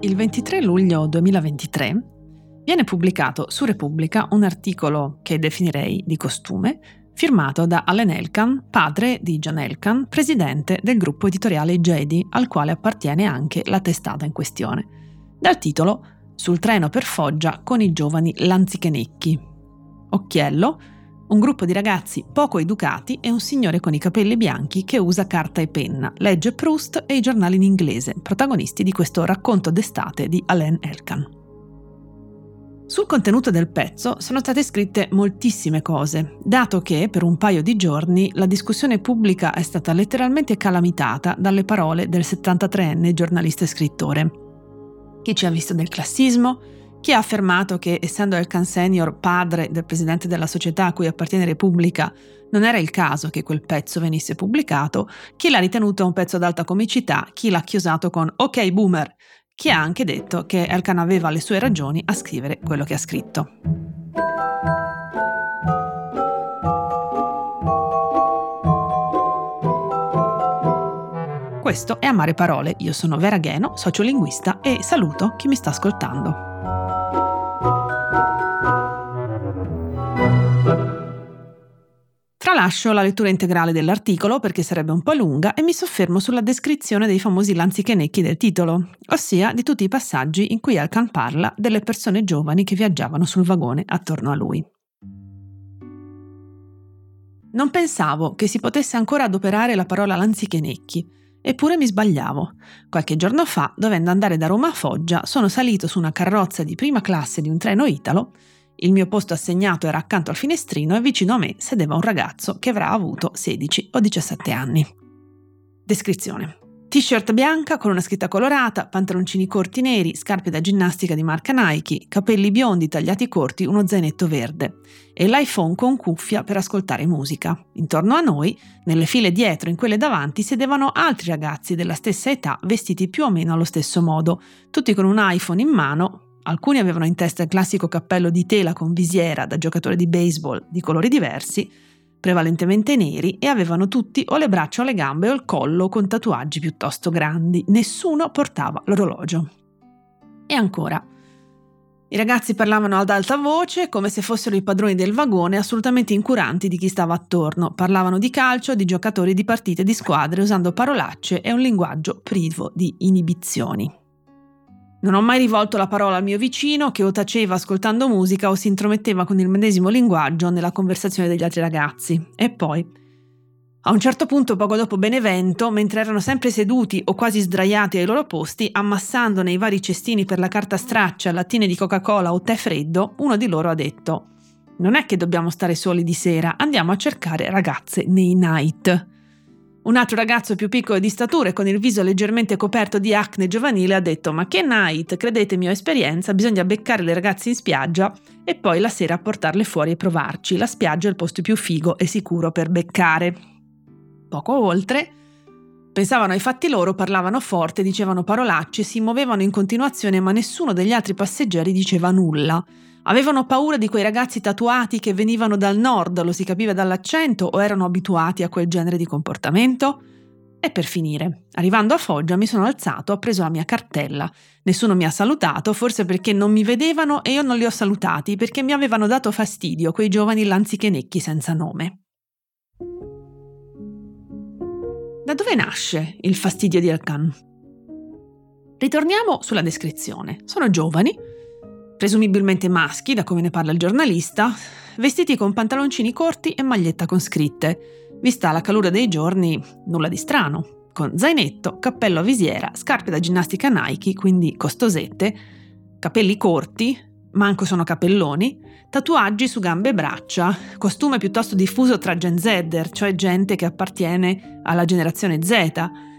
Il 23 luglio 2023 viene pubblicato su Repubblica un articolo che definirei di costume, firmato da Allen Elkan, padre di John Elkan, presidente del gruppo editoriale Jedi, al quale appartiene anche la testata in questione, dal titolo Sul treno per Foggia con i giovani lanzichenecchi. Occhiello, un gruppo di ragazzi poco educati e un signore con i capelli bianchi che usa carta e penna, legge Proust e i giornali in inglese, protagonisti di questo racconto d'estate di Alain Elkan. Sul contenuto del pezzo sono state scritte moltissime cose, dato che per un paio di giorni la discussione pubblica è stata letteralmente calamitata dalle parole del 73enne giornalista e scrittore. Chi ci ha visto del classismo, chi ha affermato che, essendo Elkan Senior padre del presidente della società a cui appartiene Repubblica, non era il caso che quel pezzo venisse pubblicato, chi l'ha ritenuto un pezzo ad alta comicità, chi l'ha chiusato con Ok boomer, chi ha anche detto che Elkan aveva le sue ragioni a scrivere quello che ha scritto. Questo è Amare Parole, io sono Vera Gheno, sociolinguista e saluto chi mi sta ascoltando. Tralascio la lettura integrale dell'articolo perché sarebbe un po' lunga e mi soffermo sulla descrizione dei famosi lanzichenecchi del titolo, ossia di tutti i passaggi in cui Alcan parla delle persone giovani che viaggiavano sul vagone attorno a lui. Non pensavo che si potesse ancora adoperare la parola lanzichenecchi, eppure mi sbagliavo. Qualche giorno fa, dovendo andare da Roma a Foggia, sono salito su una carrozza di prima classe di un treno Italo il mio posto assegnato era accanto al finestrino e vicino a me sedeva un ragazzo che avrà avuto 16 o 17 anni. Descrizione. T-shirt bianca con una scritta colorata, pantaloncini corti neri, scarpe da ginnastica di marca Nike, capelli biondi tagliati corti, uno zainetto verde e l'iPhone con cuffia per ascoltare musica. Intorno a noi, nelle file dietro e in quelle davanti, sedevano altri ragazzi della stessa età vestiti più o meno allo stesso modo, tutti con un iPhone in mano, Alcuni avevano in testa il classico cappello di tela con visiera da giocatore di baseball di colori diversi, prevalentemente neri, e avevano tutti o le braccia o le gambe o il collo con tatuaggi piuttosto grandi. Nessuno portava l'orologio. E ancora, i ragazzi parlavano ad alta voce, come se fossero i padroni del vagone, assolutamente incuranti di chi stava attorno. Parlavano di calcio, di giocatori, di partite, di squadre, usando parolacce e un linguaggio privo di inibizioni. Non ho mai rivolto la parola al mio vicino che o taceva ascoltando musica o si intrometteva con il medesimo linguaggio nella conversazione degli altri ragazzi. E poi, a un certo punto, poco dopo Benevento, mentre erano sempre seduti o quasi sdraiati ai loro posti, ammassando nei vari cestini per la carta straccia lattine di Coca-Cola o tè freddo, uno di loro ha detto: Non è che dobbiamo stare soli di sera, andiamo a cercare ragazze nei night. Un altro ragazzo più piccolo di statura e con il viso leggermente coperto di acne giovanile ha detto ma che night, credetemi ho esperienza, bisogna beccare le ragazze in spiaggia e poi la sera portarle fuori e provarci. La spiaggia è il posto più figo e sicuro per beccare. Poco oltre, pensavano ai fatti loro, parlavano forte, dicevano parolacce, si muovevano in continuazione ma nessuno degli altri passeggeri diceva nulla. Avevano paura di quei ragazzi tatuati che venivano dal nord, lo si capiva dall'accento, o erano abituati a quel genere di comportamento? E per finire, arrivando a Foggia mi sono alzato, ho preso la mia cartella. Nessuno mi ha salutato, forse perché non mi vedevano e io non li ho salutati, perché mi avevano dato fastidio quei giovani lanzichenecchi senza nome. Da dove nasce il fastidio di Alcan? Ritorniamo sulla descrizione. Sono giovani, presumibilmente maschi, da come ne parla il giornalista, vestiti con pantaloncini corti e maglietta con scritte. Vista la calura dei giorni, nulla di strano. Con zainetto, cappello a visiera, scarpe da ginnastica Nike, quindi costosette, capelli corti, manco sono capelloni, tatuaggi su gambe e braccia, costume piuttosto diffuso tra Gen Zder, cioè gente che appartiene alla generazione Z,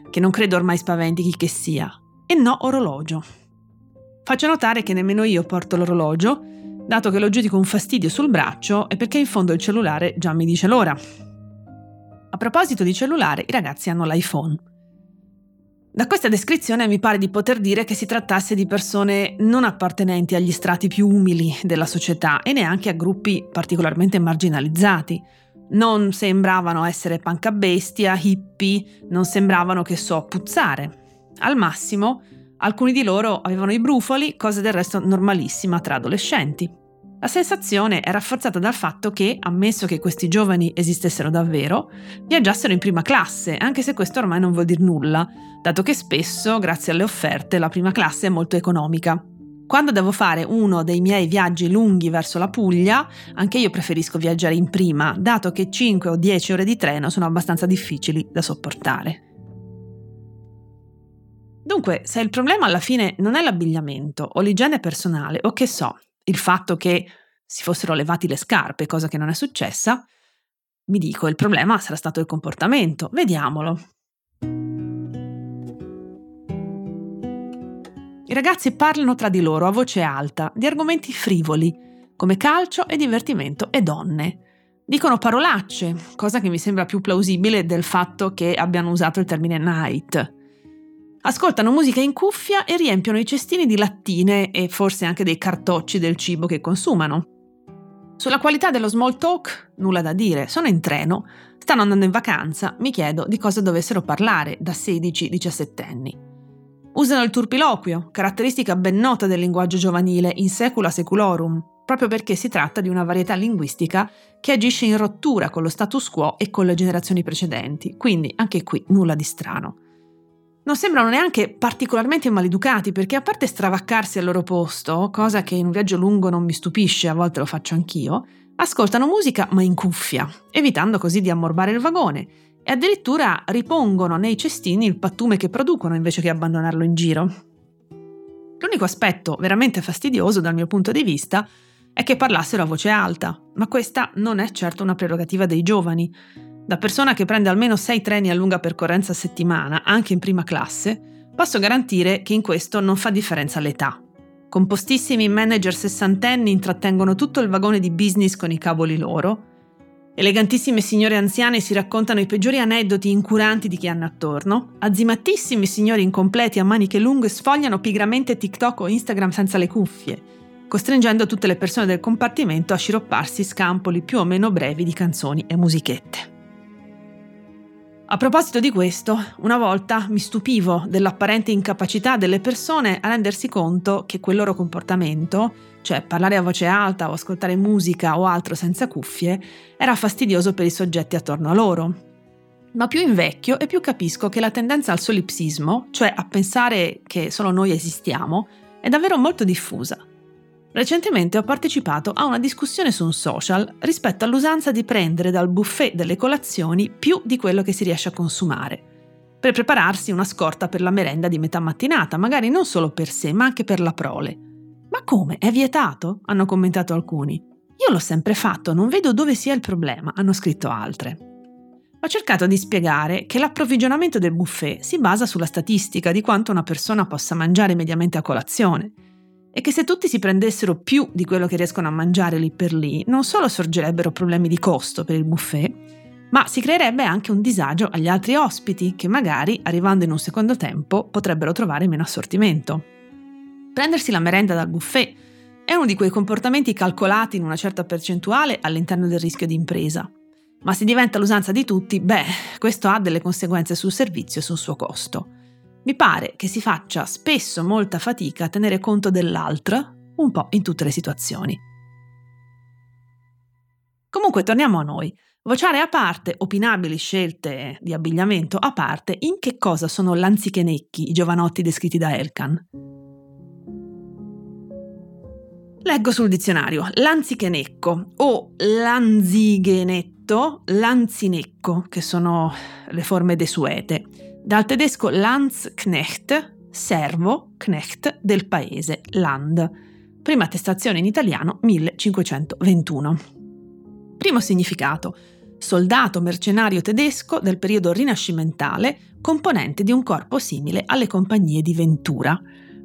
che non credo ormai spaventi chi che sia, e no orologio. Faccio notare che nemmeno io porto l'orologio, dato che lo giudico un fastidio sul braccio e perché in fondo il cellulare già mi dice l'ora. A proposito di cellulare, i ragazzi hanno l'iPhone. Da questa descrizione mi pare di poter dire che si trattasse di persone non appartenenti agli strati più umili della società e neanche a gruppi particolarmente marginalizzati. Non sembravano essere pancabestia, hippie, non sembravano che so puzzare. Al massimo Alcuni di loro avevano i brufoli, cosa del resto normalissima tra adolescenti. La sensazione è rafforzata dal fatto che, ammesso che questi giovani esistessero davvero, viaggiassero in prima classe, anche se questo ormai non vuol dire nulla, dato che spesso, grazie alle offerte, la prima classe è molto economica. Quando devo fare uno dei miei viaggi lunghi verso la Puglia, anche io preferisco viaggiare in prima, dato che 5 o 10 ore di treno sono abbastanza difficili da sopportare. Dunque, se il problema alla fine non è l'abbigliamento o l'igiene personale o che so, il fatto che si fossero levati le scarpe, cosa che non è successa, mi dico il problema sarà stato il comportamento. Vediamolo. I ragazzi parlano tra di loro a voce alta di argomenti frivoli, come calcio e divertimento e donne. Dicono parolacce, cosa che mi sembra più plausibile del fatto che abbiano usato il termine night. Ascoltano musica in cuffia e riempiono i cestini di lattine e forse anche dei cartocci del cibo che consumano. Sulla qualità dello small talk, nulla da dire, sono in treno, stanno andando in vacanza, mi chiedo di cosa dovessero parlare da 16-17 anni. Usano il turpiloquio, caratteristica ben nota del linguaggio giovanile in secula seculorum, proprio perché si tratta di una varietà linguistica che agisce in rottura con lo status quo e con le generazioni precedenti, quindi anche qui nulla di strano non sembrano neanche particolarmente maleducati perché a parte stravaccarsi al loro posto, cosa che in un viaggio lungo non mi stupisce, a volte lo faccio anch'io, ascoltano musica ma in cuffia, evitando così di ammorbare il vagone e addirittura ripongono nei cestini il pattume che producono invece che abbandonarlo in giro. L'unico aspetto veramente fastidioso dal mio punto di vista è che parlassero a voce alta, ma questa non è certo una prerogativa dei giovani. Da persona che prende almeno 6 treni a lunga percorrenza a settimana, anche in prima classe, posso garantire che in questo non fa differenza l'età. Compostissimi manager sessantenni intrattengono tutto il vagone di business con i cavoli loro. Elegantissime signore anziane si raccontano i peggiori aneddoti incuranti di chi hanno attorno. Azzimattissimi signori incompleti a maniche lunghe sfogliano pigramente TikTok o Instagram senza le cuffie, costringendo tutte le persone del compartimento a sciropparsi scampoli più o meno brevi di canzoni e musichette. A proposito di questo, una volta mi stupivo dell'apparente incapacità delle persone a rendersi conto che quel loro comportamento, cioè parlare a voce alta o ascoltare musica o altro senza cuffie, era fastidioso per i soggetti attorno a loro. Ma più invecchio e più capisco che la tendenza al solipsismo, cioè a pensare che solo noi esistiamo, è davvero molto diffusa. Recentemente ho partecipato a una discussione su un social rispetto all'usanza di prendere dal buffet delle colazioni più di quello che si riesce a consumare, per prepararsi una scorta per la merenda di metà mattinata, magari non solo per sé, ma anche per la prole. Ma come? È vietato? hanno commentato alcuni. Io l'ho sempre fatto, non vedo dove sia il problema, hanno scritto altre. Ho cercato di spiegare che l'approvvigionamento del buffet si basa sulla statistica di quanto una persona possa mangiare mediamente a colazione e che se tutti si prendessero più di quello che riescono a mangiare lì per lì, non solo sorgerebbero problemi di costo per il buffet, ma si creerebbe anche un disagio agli altri ospiti che magari, arrivando in un secondo tempo, potrebbero trovare meno assortimento. Prendersi la merenda dal buffet è uno di quei comportamenti calcolati in una certa percentuale all'interno del rischio di impresa. Ma se diventa l'usanza di tutti, beh, questo ha delle conseguenze sul servizio e sul suo costo. Mi pare che si faccia spesso molta fatica a tenere conto dell'altro, un po' in tutte le situazioni. Comunque torniamo a noi. Vociare a parte, opinabili scelte di abbigliamento a parte, in che cosa sono lanzichenecchi i giovanotti descritti da Elkan? Leggo sul dizionario lanzichenecco o lanzighenetto, lanzinecco, che sono le forme desuete dal tedesco Landsknecht, servo, Knecht del paese, Land. Prima attestazione in italiano 1521. Primo significato. Soldato mercenario tedesco del periodo rinascimentale, componente di un corpo simile alle compagnie di Ventura.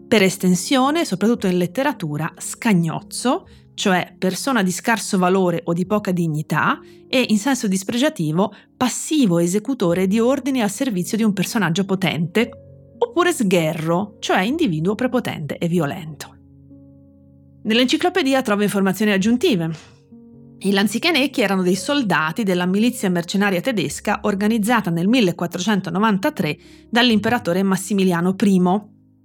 Per estensione, soprattutto in letteratura, scagnozzo, cioè persona di scarso valore o di poca dignità, e in senso dispregiativo passivo esecutore di ordini al servizio di un personaggio potente, oppure sgherro, cioè individuo prepotente e violento. Nell'enciclopedia trovo informazioni aggiuntive. I lanzichenecchi erano dei soldati della milizia mercenaria tedesca organizzata nel 1493 dall'imperatore Massimiliano I,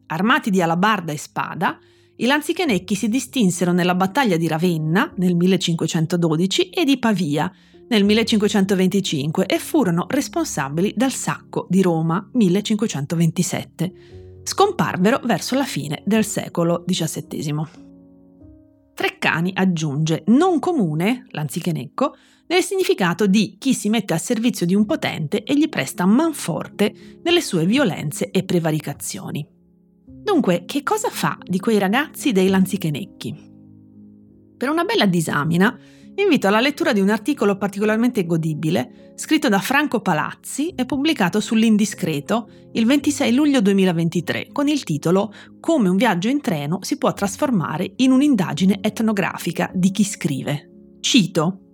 armati di alabarda e spada, i Lanzichenecchi si distinsero nella battaglia di Ravenna nel 1512 e di Pavia nel 1525 e furono responsabili del sacco di Roma 1527. Scomparvero verso la fine del secolo XVII. Treccani aggiunge non comune, l'anzichenecco, nel significato di chi si mette al servizio di un potente e gli presta manforte nelle sue violenze e prevaricazioni. Dunque, che cosa fa di quei ragazzi dei lanzichenecchi? Per una bella disamina, invito alla lettura di un articolo particolarmente godibile, scritto da Franco Palazzi e pubblicato sull'Indiscreto il 26 luglio 2023, con il titolo Come un viaggio in treno si può trasformare in un'indagine etnografica di chi scrive. Cito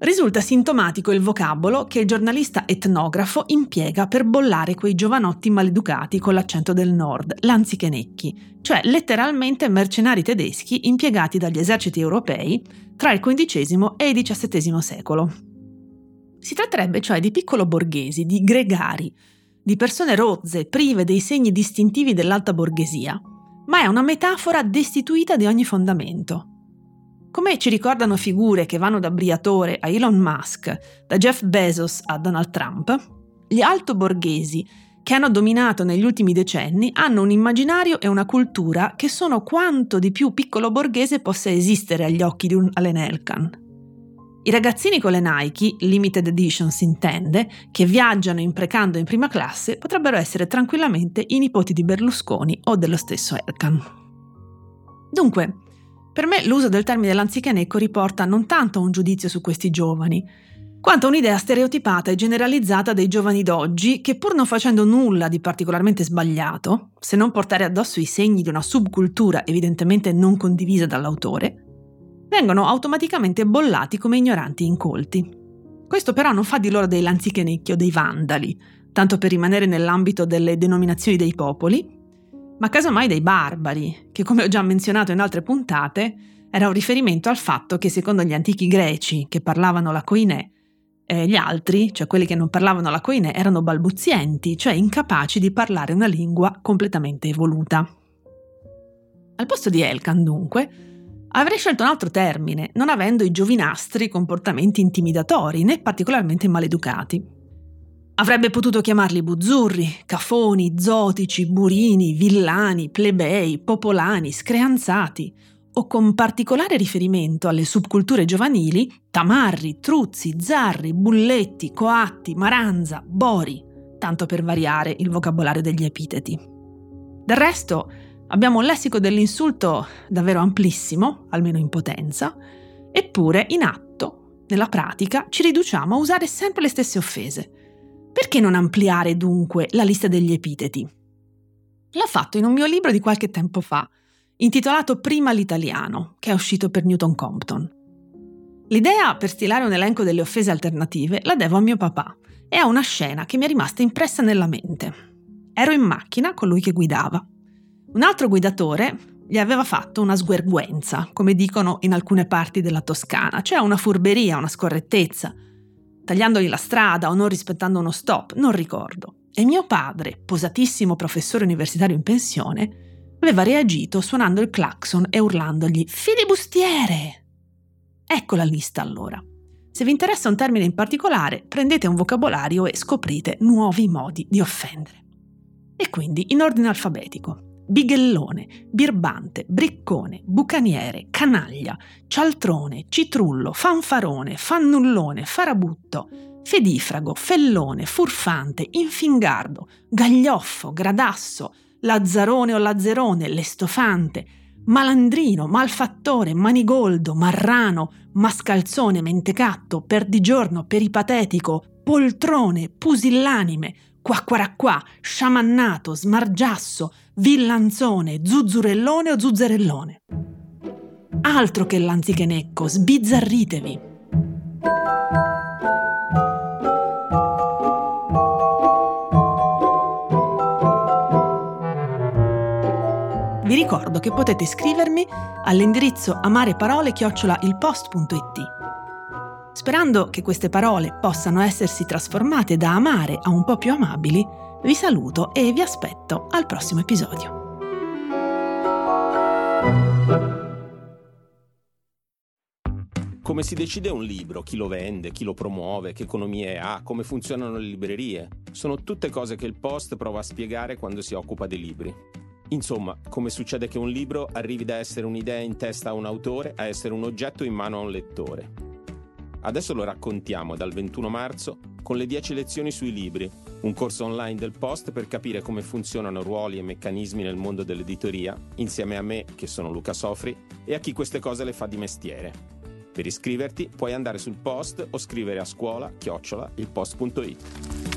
Risulta sintomatico il vocabolo che il giornalista etnografo impiega per bollare quei giovanotti maleducati con l'accento del nord, lanzichenecchi, cioè letteralmente mercenari tedeschi impiegati dagli eserciti europei tra il XV e il XVII secolo. Si tratterebbe cioè di piccolo borghesi, di gregari, di persone rozze, prive dei segni distintivi dell'alta borghesia, ma è una metafora destituita di ogni fondamento. Come ci ricordano figure che vanno da Briatore a Elon Musk, da Jeff Bezos a Donald Trump, gli altoborghesi che hanno dominato negli ultimi decenni hanno un immaginario e una cultura che sono quanto di più piccolo borghese possa esistere agli occhi di un Allen Elkan. I ragazzini con le Nike, limited edition si intende, che viaggiano imprecando in prima classe, potrebbero essere tranquillamente i nipoti di Berlusconi o dello stesso Elkan. Dunque, per me l'uso del termine lanzichenecco riporta non tanto a un giudizio su questi giovani, quanto a un'idea stereotipata e generalizzata dei giovani d'oggi che pur non facendo nulla di particolarmente sbagliato, se non portare addosso i segni di una subcultura evidentemente non condivisa dall'autore, vengono automaticamente bollati come ignoranti incolti. Questo però non fa di loro dei lanzichenecchi o dei vandali, tanto per rimanere nell'ambito delle denominazioni dei popoli, ma casomai dei barbari, che come ho già menzionato in altre puntate, era un riferimento al fatto che secondo gli antichi greci che parlavano la coinè, eh, gli altri, cioè quelli che non parlavano la coinè, erano balbuzienti, cioè incapaci di parlare una lingua completamente evoluta. Al posto di Elkan, dunque, avrei scelto un altro termine, non avendo i giovinastri comportamenti intimidatori né particolarmente maleducati. Avrebbe potuto chiamarli buzzurri, cafoni, zotici, burini, villani, plebei, popolani, screanzati, o con particolare riferimento alle subculture giovanili, tamarri, truzzi, zarri, bulletti, coatti, maranza, bori, tanto per variare il vocabolario degli epiteti. Del resto, abbiamo un lessico dell'insulto davvero amplissimo, almeno in potenza, eppure in atto, nella pratica, ci riduciamo a usare sempre le stesse offese perché non ampliare dunque la lista degli epiteti? L'ho fatto in un mio libro di qualche tempo fa, intitolato Prima l'italiano, che è uscito per Newton Compton. L'idea per stilare un elenco delle offese alternative la devo a mio papà e a una scena che mi è rimasta impressa nella mente. Ero in macchina con lui che guidava. Un altro guidatore gli aveva fatto una sguerguenza, come dicono in alcune parti della Toscana, cioè una furberia, una scorrettezza, tagliandogli la strada o non rispettando uno stop, non ricordo. E mio padre, posatissimo professore universitario in pensione, aveva reagito suonando il clacson e urlandogli Filibustiere! Ecco la lista allora. Se vi interessa un termine in particolare, prendete un vocabolario e scoprite nuovi modi di offendere. E quindi in ordine alfabetico bighellone, birbante, briccone, bucaniere, canaglia, cialtrone, citrullo, fanfarone, fannullone, farabutto, fedifrago, fellone, furfante, infingardo, gaglioffo, gradasso, lazzarone o lazzerone, lestofante, malandrino, malfattore, manigoldo, marrano, mascalzone, mentecatto, perdigiorno, peripatetico, poltrone, pusillanime, quacquaracquà, sciamannato, smargiasso, villanzone, zuzzurellone o zuzzerellone. Altro che l'anzichenecco, sbizzarritevi! Vi ricordo che potete scrivermi all'indirizzo amareparole-ilpost.it Sperando che queste parole possano essersi trasformate da amare a un po' più amabili, vi saluto e vi aspetto al prossimo episodio. Come si decide un libro, chi lo vende, chi lo promuove, che economie ha, come funzionano le librerie? Sono tutte cose che il Post prova a spiegare quando si occupa dei libri. Insomma, come succede che un libro arrivi da essere un'idea in testa a un autore a essere un oggetto in mano a un lettore. Adesso lo raccontiamo dal 21 marzo con le 10 lezioni sui libri, un corso online del Post per capire come funzionano ruoli e meccanismi nel mondo dell'editoria, insieme a me, che sono Luca Sofri, e a chi queste cose le fa di mestiere. Per iscriverti puoi andare sul post o scrivere a scuola chiocciola ilpost.it.